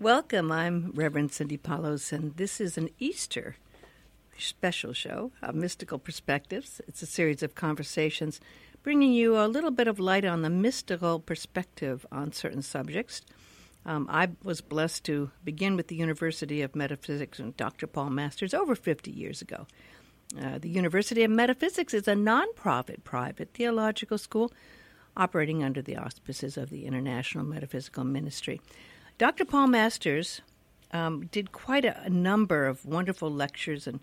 Welcome. I'm Reverend Cindy Paulos, and this is an Easter special show of Mystical Perspectives. It's a series of conversations bringing you a little bit of light on the mystical perspective on certain subjects. Um, I was blessed to begin with the University of Metaphysics and Dr. Paul Masters over 50 years ago. Uh, the University of Metaphysics is a nonprofit private theological school operating under the auspices of the International Metaphysical Ministry. Dr. Paul Masters um, did quite a, a, number of wonderful lectures, and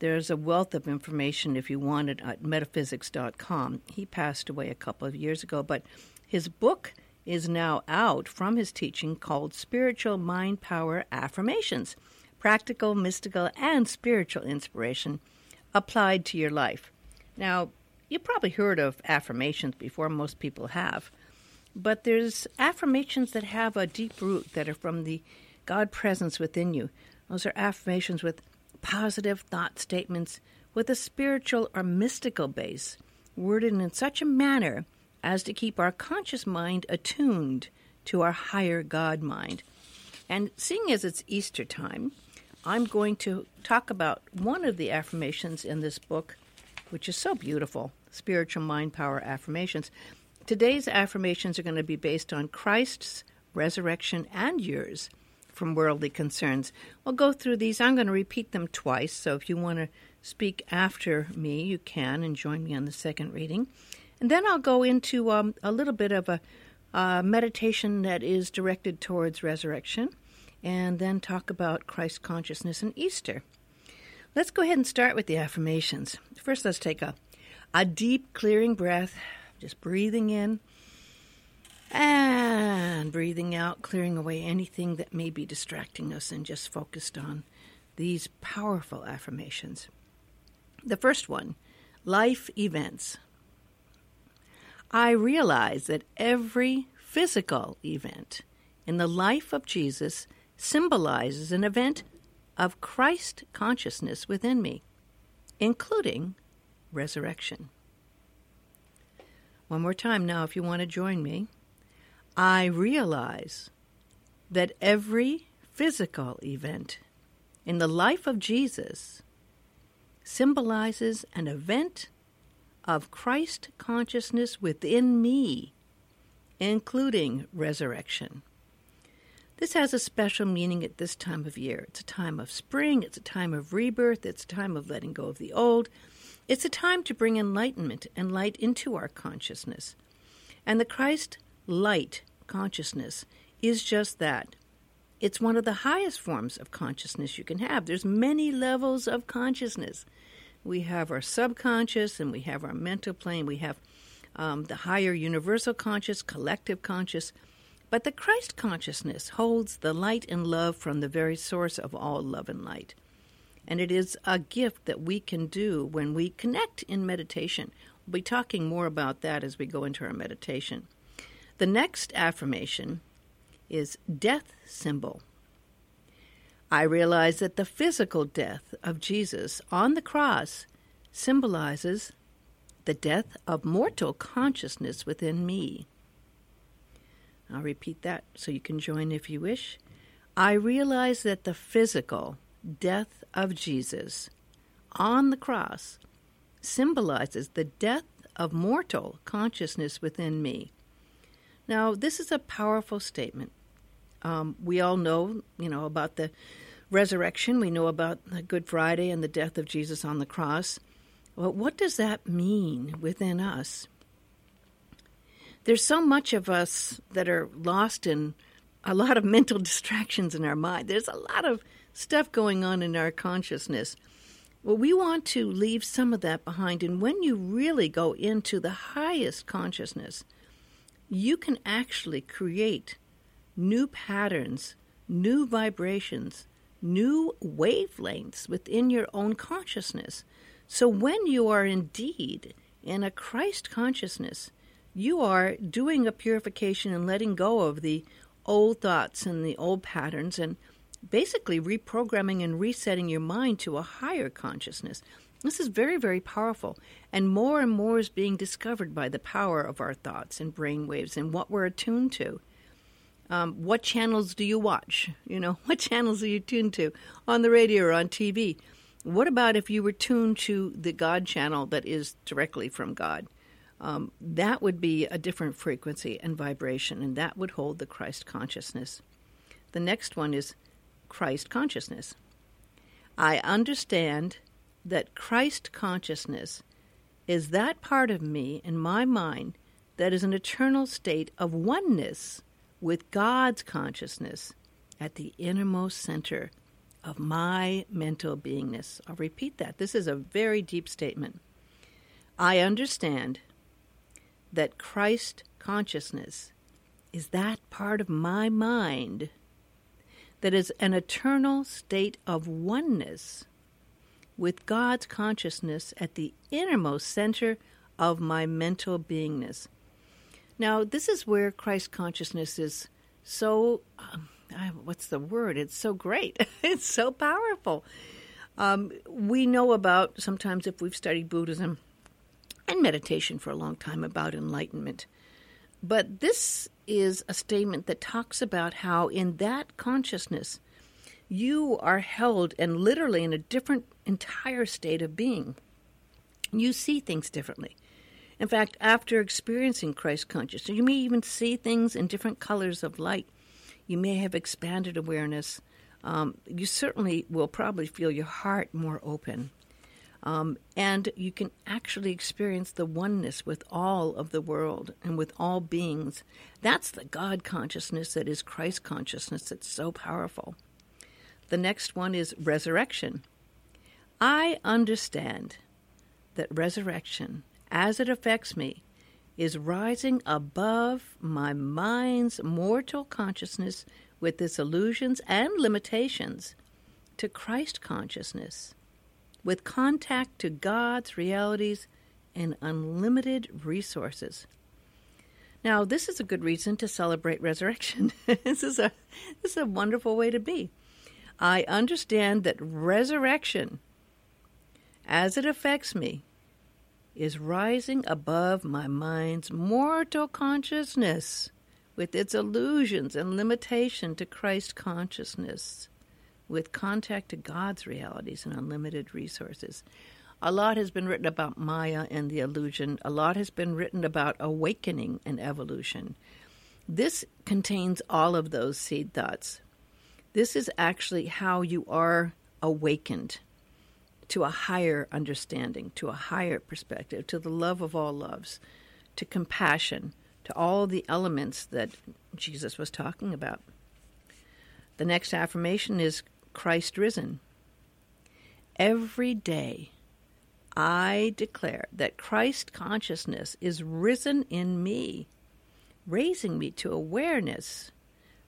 there's a wealth of information if you want it at metaphysics.com. He passed away a couple of years ago, but his book is now out from his teaching called Spiritual Mind Power Affirmations Practical, Mystical, and Spiritual Inspiration Applied to Your Life. Now, you probably heard of affirmations before, most people have. But there's affirmations that have a deep root that are from the God presence within you. Those are affirmations with positive thought statements with a spiritual or mystical base, worded in such a manner as to keep our conscious mind attuned to our higher God mind. And seeing as it's Easter time, I'm going to talk about one of the affirmations in this book, which is so beautiful Spiritual Mind Power Affirmations. Today's affirmations are going to be based on Christ's resurrection and yours from worldly concerns. We'll go through these. I'm going to repeat them twice, so if you want to speak after me, you can and join me on the second reading. And then I'll go into um, a little bit of a uh, meditation that is directed towards resurrection, and then talk about Christ consciousness and Easter. Let's go ahead and start with the affirmations. First, let's take a, a deep, clearing breath, just breathing in and breathing out, clearing away anything that may be distracting us, and just focused on these powerful affirmations. The first one life events. I realize that every physical event in the life of Jesus symbolizes an event of Christ consciousness within me, including resurrection. One more time now, if you want to join me. I realize that every physical event in the life of Jesus symbolizes an event of Christ consciousness within me, including resurrection. This has a special meaning at this time of year. It's a time of spring, it's a time of rebirth, it's a time of letting go of the old. It's a time to bring enlightenment and light into our consciousness. And the Christ light consciousness is just that. It's one of the highest forms of consciousness you can have. There's many levels of consciousness. We have our subconscious and we have our mental plane. We have um, the higher universal conscious, collective conscious. But the Christ consciousness holds the light and love from the very source of all love and light. And it is a gift that we can do when we connect in meditation. We'll be talking more about that as we go into our meditation. The next affirmation is death symbol. I realize that the physical death of Jesus on the cross symbolizes the death of mortal consciousness within me. I'll repeat that so you can join if you wish. I realize that the physical death of Jesus on the cross symbolizes the death of mortal consciousness within me. Now, this is a powerful statement. Um, we all know, you know, about the resurrection. We know about the Good Friday and the death of Jesus on the cross. Well, what does that mean within us? There's so much of us that are lost in a lot of mental distractions in our mind. There's a lot of stuff going on in our consciousness. Well, we want to leave some of that behind. And when you really go into the highest consciousness, you can actually create new patterns, new vibrations, new wavelengths within your own consciousness. So when you are indeed in a Christ consciousness, you are doing a purification and letting go of the old thoughts and the old patterns and basically reprogramming and resetting your mind to a higher consciousness. This is very, very powerful. And more and more is being discovered by the power of our thoughts and brain waves and what we're attuned to. Um, what channels do you watch? You know, what channels are you tuned to on the radio or on TV? What about if you were tuned to the God channel that is directly from God? Um, that would be a different frequency and vibration, and that would hold the Christ consciousness. The next one is Christ consciousness. I understand that Christ consciousness is that part of me in my mind that is an eternal state of oneness with God's consciousness at the innermost center of my mental beingness. I'll repeat that. This is a very deep statement. I understand that Christ consciousness is that part of my mind that is an eternal state of oneness with God's consciousness at the innermost center of my mental beingness. Now, this is where Christ consciousness is so, um, what's the word? It's so great. it's so powerful. Um, we know about, sometimes if we've studied Buddhism and meditation for a long time, about enlightenment. But this is a statement that talks about how, in that consciousness, you are held and literally in a different entire state of being. You see things differently. In fact, after experiencing Christ consciousness, you may even see things in different colors of light. You may have expanded awareness. Um, you certainly will probably feel your heart more open. Um, and you can actually experience the oneness with all of the world and with all beings. That's the God consciousness that is Christ consciousness that's so powerful. The next one is resurrection. I understand that resurrection as it affects me, is rising above my mind's mortal consciousness with its illusions and limitations to Christ consciousness, with contact to God's realities and unlimited resources. Now, this is a good reason to celebrate resurrection. this is a this is a wonderful way to be. I understand that resurrection, as it affects me, is rising above my mind's mortal consciousness with its illusions and limitation to Christ consciousness, with contact to God's realities and unlimited resources. A lot has been written about Maya and the illusion. A lot has been written about awakening and evolution. This contains all of those seed thoughts. This is actually how you are awakened to a higher understanding, to a higher perspective, to the love of all loves, to compassion, to all the elements that Jesus was talking about. The next affirmation is Christ risen. Every day, I declare that Christ consciousness is risen in me, raising me to awareness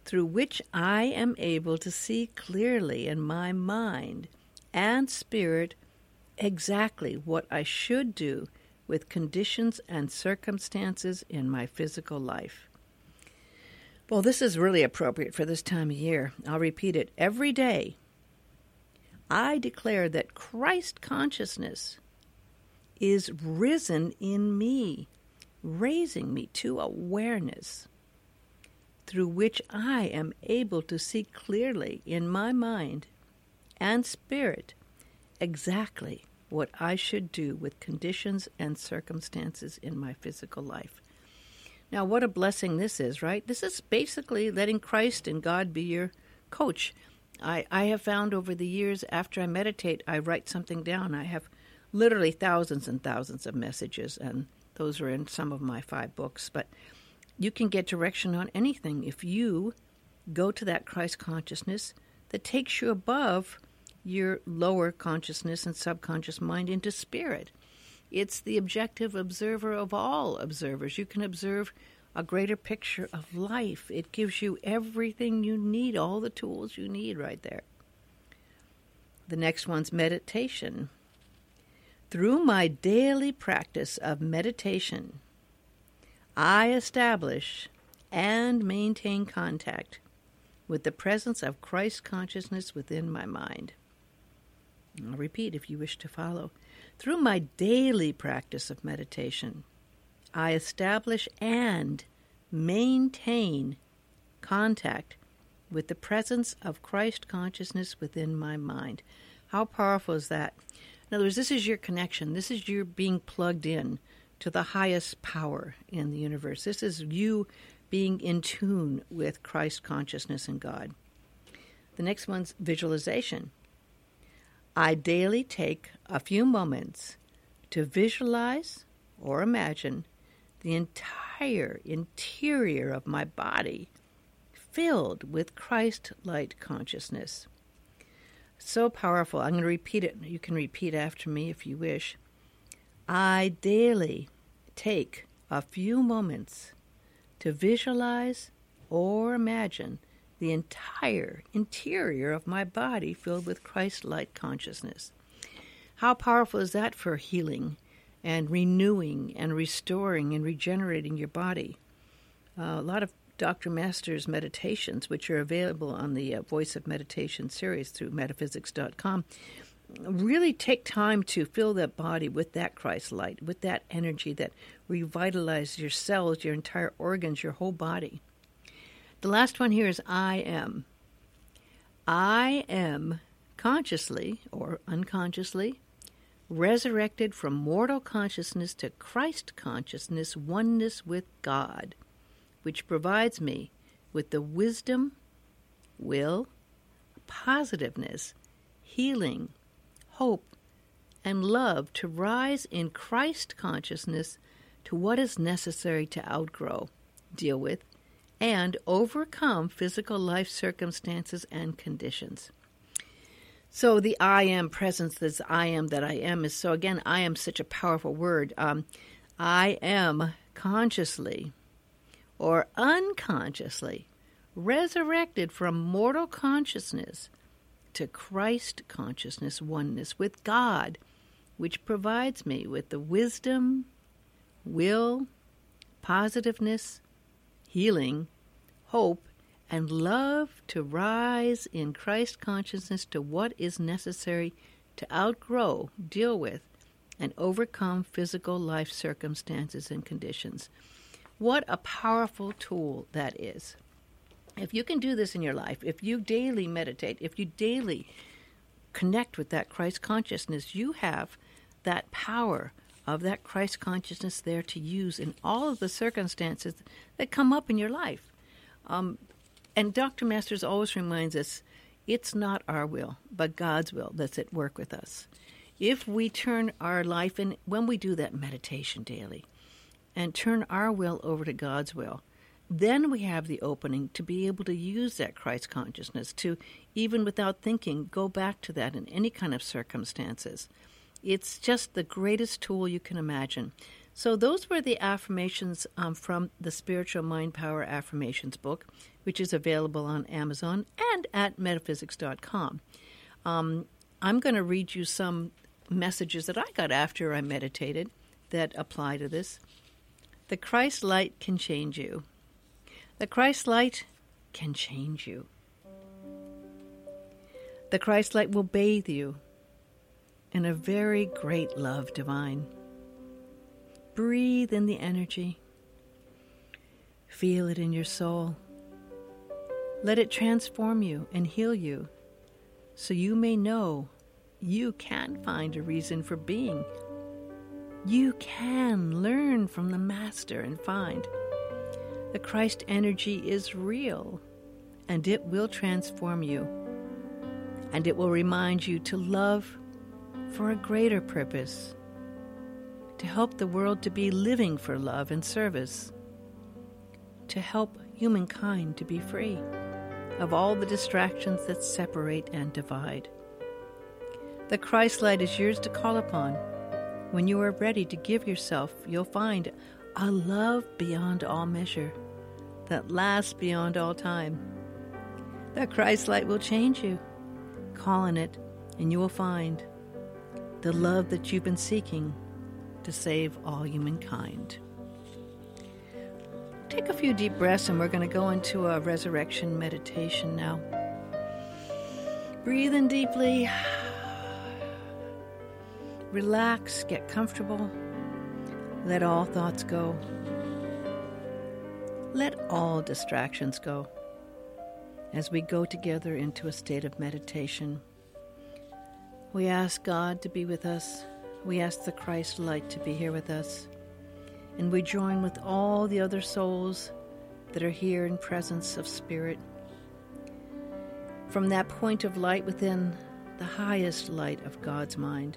through which I am able to see clearly in my mind and spirit exactly what I should do with conditions and circumstances in my physical life. Well, this is really appropriate for this time of year. I'll repeat it every day. I declare that Christ consciousness is risen in me, raising me to awareness through which I am able to see clearly in my mind and spirit exactly what I should do with conditions and circumstances in my physical life. Now, what a blessing this is, right? This is basically letting Christ and God be your coach. I, I have found over the years after I meditate, I write something down. I have literally thousands and thousands of messages, and those are in some of my five books. But you can get direction on anything if you go to that Christ consciousness that takes you above your lower consciousness and subconscious mind into spirit. It's the objective observer of all observers. You can observe a greater picture of life. It gives you everything you need, all the tools you need right there. The next one's meditation. Through my daily practice of meditation, I establish and maintain contact with the presence of Christ consciousness within my mind. I'll repeat if you wish to follow. Through my daily practice of meditation, I establish and maintain contact with the presence of Christ consciousness within my mind. How powerful is that? In other words, this is your connection. This is your being plugged in to the highest power in the universe. This is you being in tune with Christ consciousness and God. The next one's visualization. I daily take a few moments to visualize or imagine the entire interior of my body filled with Christ light consciousness. So powerful. I'm going to repeat it. You can repeat after me if you wish. I daily take a few moments to visualize or imagine the entire interior of my body filled with Christ light consciousness. How powerful is that for healing and renewing and restoring and regenerating your body? Uh, a lot of Dr. Masters meditations, which are available on the uh, Voice of Meditation series through metaphysics.com, really take time to fill that body with that Christ light, with that energy that revitalizes your cells, your entire organs, your whole body. The last one here is I am. I am consciously or unconsciously resurrected from mortal consciousness to Christ consciousness, oneness with God, which provides me with the wisdom, will, positiveness, healing, hope, and love to rise in Christ consciousness to what is necessary to outgrow, deal with, and overcome physical life circumstances and conditions. So the I am presence, this I am that I am, is so again, I am such a powerful word. Um, I am consciously or unconsciously resurrected from mortal consciousness to Christ consciousness oneness with God, which provides me with the wisdom, will, positiveness, healing, hope, and love to rise in Christ consciousness to what is necessary to outgrow, deal with, and overcome physical life circumstances and conditions. What a powerful tool that is. If you can do this in your life, if you daily meditate, if you daily connect with that Christ consciousness, you have that power of that Christ consciousness there to use in all of the circumstances that come up in your life. Um, and Dr. Masters always reminds us it's not our will, but God's will that's at work with us. If we turn our life, and when we do that meditation daily, and turn our will over to God's will, then we have the opening to be able to use that Christ consciousness to, even without thinking, go back to that in any kind of circumstances. It's just the greatest tool you can imagine. So, those were the affirmations um, from the Spiritual Mind Power Affirmations book, which is available on Amazon and at metaphysics.com. Um, I'm going to read you some messages that I got after I meditated that apply to this. The Christ light can change you. The Christ light can change you. The Christ light will bathe you in a very great love divine. Breathe in the energy. Feel it in your soul. Let it transform you and heal you so you may know you can find a reason for being. You can learn from the Master and find the Christ energy is real and it will transform you. And it will remind you to love for a greater purpose, to help the world to be living for love and service, to help humankind to be free of all the distractions that separate and divide. The Christ light is yours to call upon. When you are ready to give yourself, you'll find a love beyond all measure that lasts beyond all time. The Christ light will change you. Call on it, and you will find the love that you've been seeking to save all humankind. Take a few deep breaths, and we're going to go into a resurrection meditation now. Breathe in deeply. Relax, get comfortable. Let all thoughts go. Let all distractions go. as we go together into a state of meditation. We ask God to be with us. We ask the Christ light to be here with us. And we join with all the other souls that are here in presence of Spirit. From that point of light within the highest light of God's mind,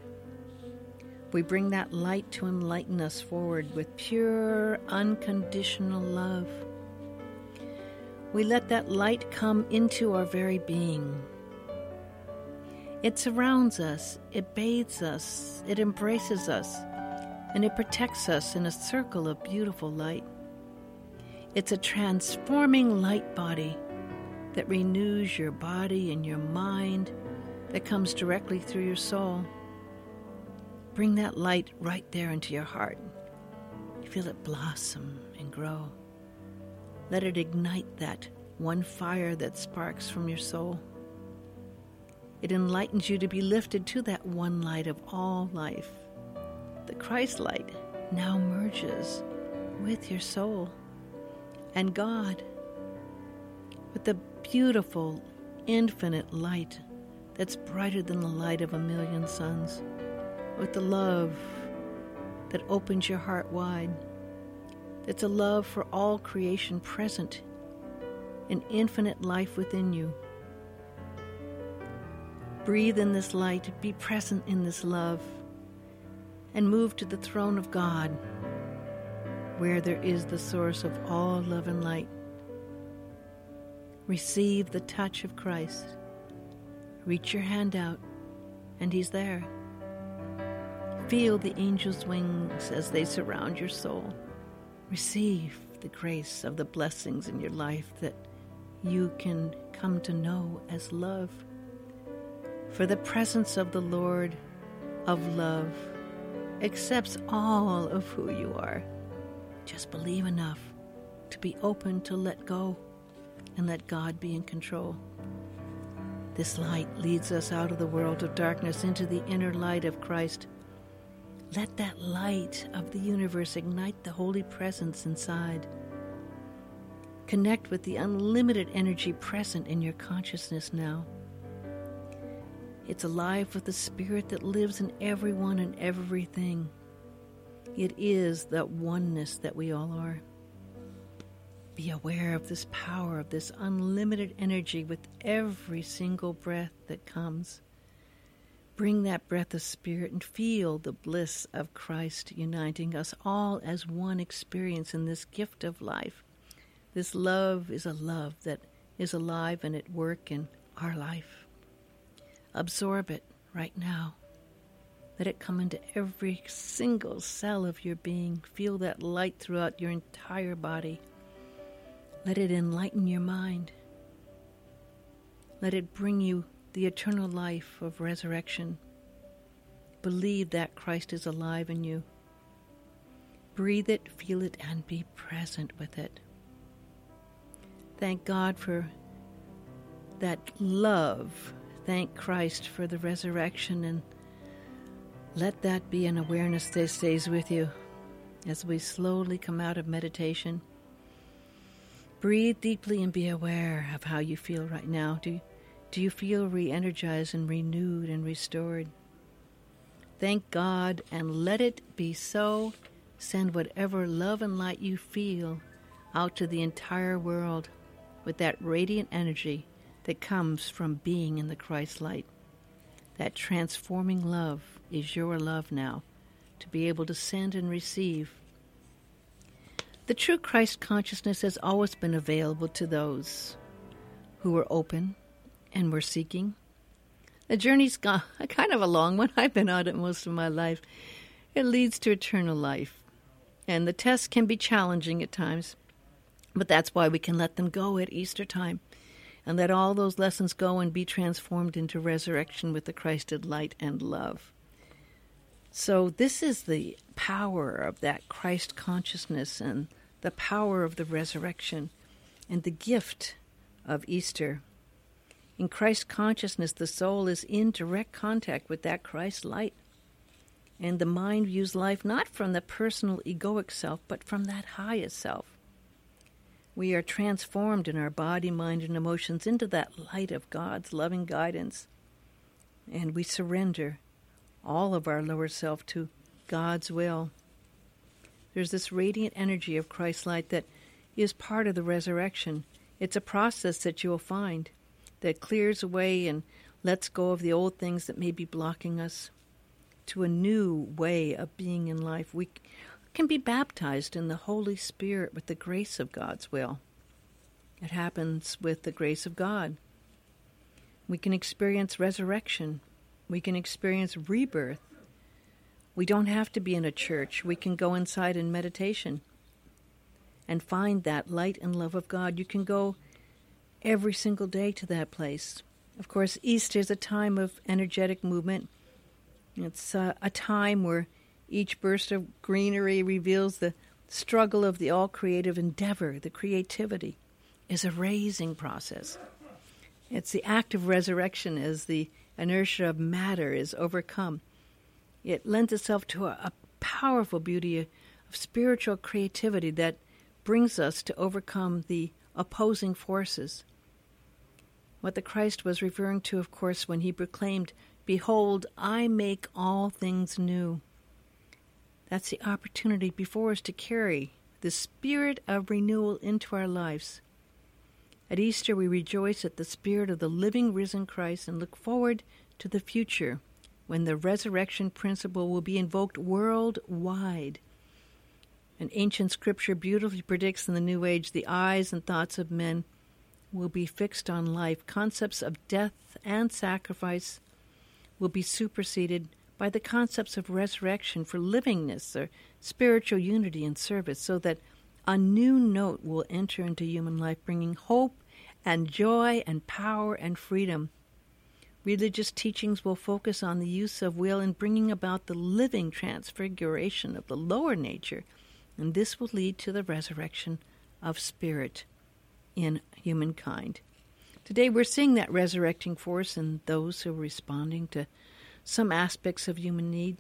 we bring that light to enlighten us forward with pure, unconditional love. We let that light come into our very being. It surrounds us, it bathes us, it embraces us, and it protects us in a circle of beautiful light. It's a transforming light body that renews your body and your mind, that comes directly through your soul. Bring that light right there into your heart. Feel it blossom and grow. Let it ignite that one fire that sparks from your soul. It enlightens you to be lifted to that one light of all life. The Christ light now merges with your soul and God with the beautiful, infinite light that's brighter than the light of a million suns, with the love that opens your heart wide. That's a love for all creation present an infinite life within you. Breathe in this light, be present in this love, and move to the throne of God, where there is the source of all love and light. Receive the touch of Christ. Reach your hand out, and He's there. Feel the angel's wings as they surround your soul. Receive the grace of the blessings in your life that you can come to know as love. For the presence of the Lord of love accepts all of who you are. Just believe enough to be open to let go and let God be in control. This light leads us out of the world of darkness into the inner light of Christ. Let that light of the universe ignite the holy presence inside. Connect with the unlimited energy present in your consciousness now. It's alive with the spirit that lives in everyone and everything. It is that oneness that we all are. Be aware of this power, of this unlimited energy with every single breath that comes. Bring that breath of spirit and feel the bliss of Christ uniting us all as one experience in this gift of life. This love is a love that is alive and at work in our life. Absorb it right now. Let it come into every single cell of your being. Feel that light throughout your entire body. Let it enlighten your mind. Let it bring you the eternal life of resurrection. Believe that Christ is alive in you. Breathe it, feel it, and be present with it. Thank God for that love thank Christ for the resurrection and let that be an awareness that stays with you as we slowly come out of meditation. Breathe deeply and be aware of how you feel right now. Do, do you feel re energized and renewed and restored? Thank God and let it be so. Send whatever love and light you feel out to the entire world with that radiant energy that comes from being in the Christ light. That transforming love is your love now to be able to send and receive. The true Christ consciousness has always been available to those who were open and were seeking. The journey's gone—a kind of a long one. I've been on it most of my life. It leads to eternal life. And the tests can be challenging at times, but that's why we can let them go at Easter time and let all those lessons go and be transformed into resurrection with the Christed light and love. So, this is the power of that Christ consciousness and the power of the resurrection and the gift of Easter. In Christ consciousness, the soul is in direct contact with that Christ light. And the mind views life not from the personal egoic self, but from that highest self. We are transformed in our body, mind, and emotions into that light of God's loving guidance. And we surrender all of our lower self to God's will. There's this radiant energy of Christ's light that is part of the resurrection. It's a process that you'll find that clears away and lets go of the old things that may be blocking us to a new way of being in life. We can be baptized in the Holy Spirit with the grace of God's will. It happens with the grace of God. We can experience resurrection. We can experience rebirth. We don't have to be in a church. We can go inside in meditation and find that light and love of God. You can go every single day to that place. Of course, Easter is a time of energetic movement. It's uh, a time where each burst of greenery reveals the struggle of the all creative endeavor, the creativity is a raising process. It's the act of resurrection as the inertia of matter is overcome. It lends itself to a, a powerful beauty of spiritual creativity that brings us to overcome the opposing forces. What the Christ was referring to, of course, when he proclaimed, Behold, I make all things new. That's the opportunity before us to carry the spirit of renewal into our lives. At Easter, we rejoice at the spirit of the living risen Christ and look forward to the future when the resurrection principle will be invoked worldwide. An ancient scripture beautifully predicts in the New Age the eyes and thoughts of men will be fixed on life. Concepts of death and sacrifice will be superseded by the concepts of resurrection for livingness or spiritual unity and service, so that a new note will enter into human life, bringing hope and joy and power and freedom. Religious teachings will focus on the use of will in bringing about the living transfiguration of the lower nature, and this will lead to the resurrection of spirit in humankind. Today we're seeing that resurrecting force in those who are responding to some aspects of human need.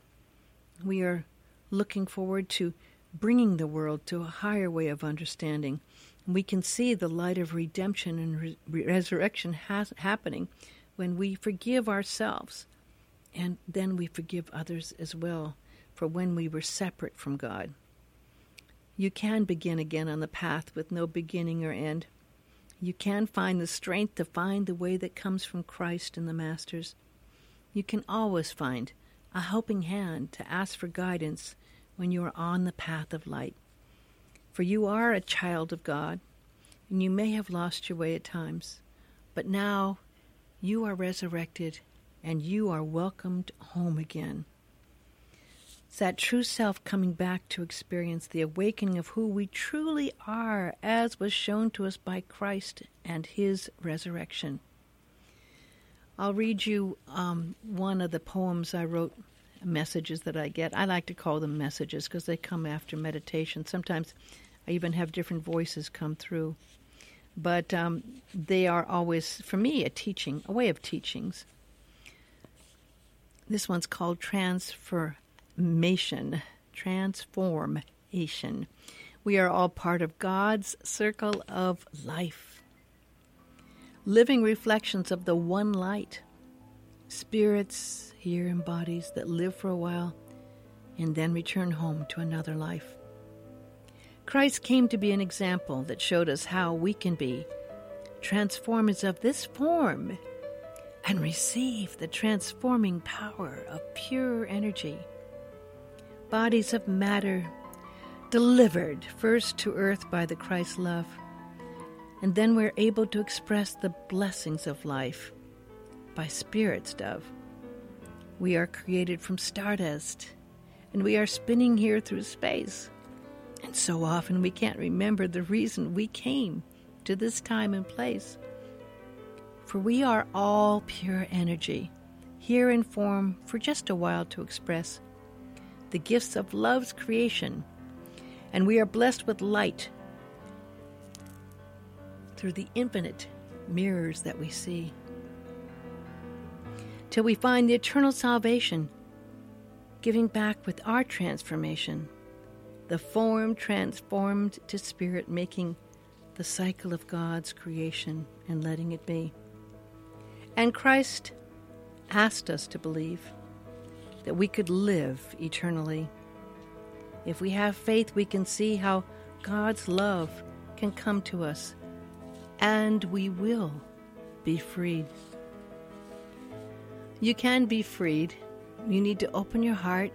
We are looking forward to bringing the world to a higher way of understanding. We can see the light of redemption and re- resurrection has, happening when we forgive ourselves and then we forgive others as well for when we were separate from God. You can begin again on the path with no beginning or end. You can find the strength to find the way that comes from Christ and the Masters you can always find a helping hand to ask for guidance when you are on the path of light. For you are a child of God, and you may have lost your way at times, but now you are resurrected and you are welcomed home again. It's that true self coming back to experience the awakening of who we truly are, as was shown to us by Christ and his resurrection. I'll read you um, one of the poems I wrote, messages that I get. I like to call them messages because they come after meditation. Sometimes I even have different voices come through. But um, they are always, for me, a teaching, a way of teachings. This one's called Transformation. Transformation. We are all part of God's circle of life living reflections of the one light. Spirits here in bodies that live for a while and then return home to another life. Christ came to be an example that showed us how we can be transformers of this form and receive the transforming power of pure energy. Bodies of matter delivered first to earth by the Christ love and then we're able to express the blessings of life by Spirit's dove. We are created from stardust, and we are spinning here through space. And so often we can't remember the reason we came to this time and place. For we are all pure energy, here in form for just a while to express the gifts of love's creation. And we are blessed with light through the infinite mirrors that we see. Till we find the eternal salvation, giving back with our transformation, the form transformed to spirit, making the cycle of God's creation and letting it be. And Christ asked us to believe that we could live eternally. If we have faith, we can see how God's love can come to us, and we will be freed. You can be freed. You need to open your heart.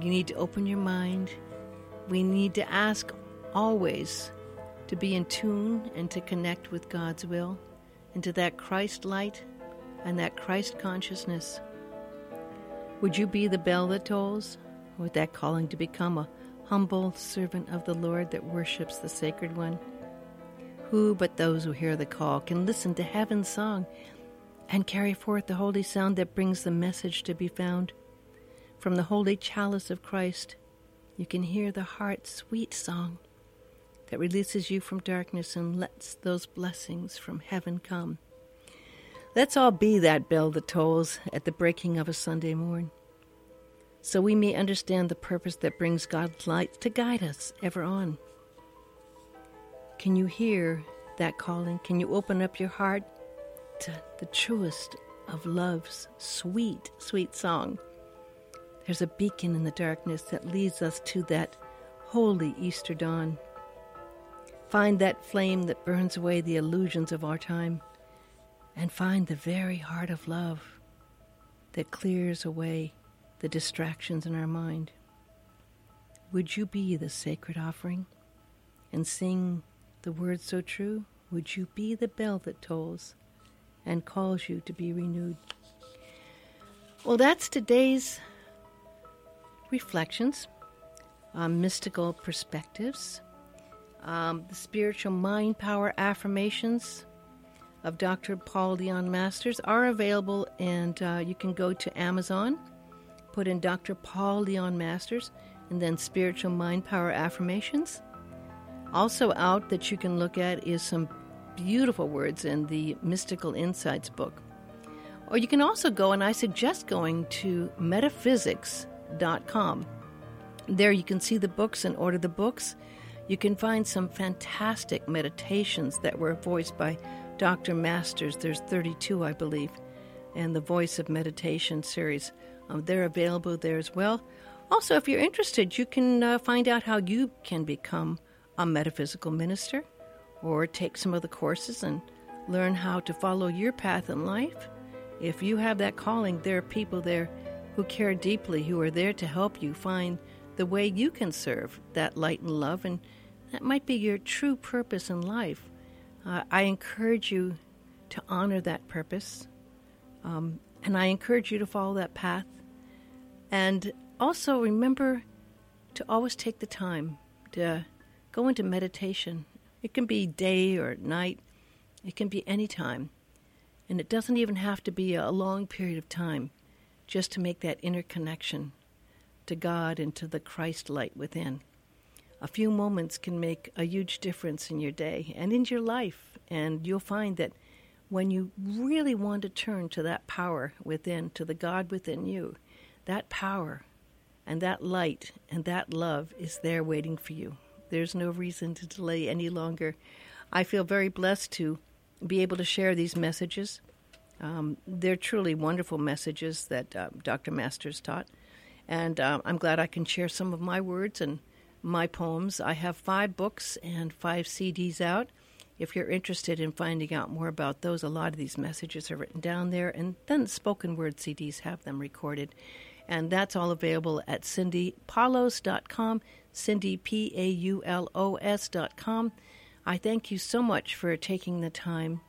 You need to open your mind. We need to ask always to be in tune and to connect with God's will, into that Christ light and that Christ consciousness. Would you be the bell that tolls, with that calling to become a humble servant of the Lord that worships the Sacred One? Who but those who hear the call can listen to heaven's song and carry forth the holy sound that brings the message to be found? From the holy chalice of Christ, you can hear the heart's sweet song that releases you from darkness and lets those blessings from heaven come. Let's all be that bell that tolls at the breaking of a Sunday morn, so we may understand the purpose that brings God's light to guide us ever on. Can you hear that calling? Can you open up your heart to the truest of love's sweet, sweet song? There's a beacon in the darkness that leads us to that holy Easter dawn. Find that flame that burns away the illusions of our time, and find the very heart of love that clears away the distractions in our mind. Would you be the sacred offering and sing the words so true? Would you be the bell that tolls and calls you to be renewed? Well, that's today's reflections on mystical perspectives um, the spiritual mind power affirmations of Dr. Paul Leon Masters are available, and uh, you can go to Amazon, put in Dr. Paul Leon Masters, and then spiritual mind power affirmations. Also, out that you can look at is some beautiful words in the Mystical Insights book. Or you can also go, and I suggest going to metaphysics.com. There you can see the books and order the books. You can find some fantastic meditations that were voiced by Dr. Masters. There's 32, I believe, and the Voice of Meditation series. Um, they're available there as well. Also, if you're interested, you can uh, find out how you can become a metaphysical minister or take some of the courses and learn how to follow your path in life. If you have that calling, there are people there who care deeply, who are there to help you find the way you can serve that light and love, and that might be your true purpose in life. Uh, I encourage you to honor that purpose, um, and I encourage you to follow that path. And also remember to always take the time to go into meditation. It can be day or night, it can be any time. And it doesn't even have to be a long period of time just to make that inner connection to God and to the Christ light within. A few moments can make a huge difference in your day and in your life, and you'll find that when you really want to turn to that power within, to the God within you, that power and that light and that love is there waiting for you. There's no reason to delay any longer. I feel very blessed to be able to share these messages. Um, they're truly wonderful messages that uh, Dr. Masters taught. And uh, I'm glad I can share some of my words and my poems. I have five books and five CDs out. If you're interested in finding out more about those, a lot of these messages are written down there, and then spoken word CDs have them recorded. And that's all available at cindypaulos.com, Cindy, P A U L O S.com. I thank you so much for taking the time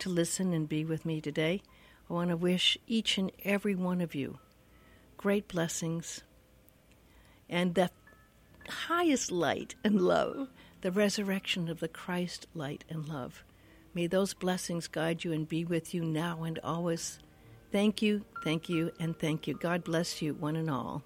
to listen and be with me today. I want to wish each and every one of you great blessings, and the highest light and love, the resurrection of the Christ light and love. May those blessings guide you and be with you now and always. Thank you, thank you, and thank you. God bless you, one and all.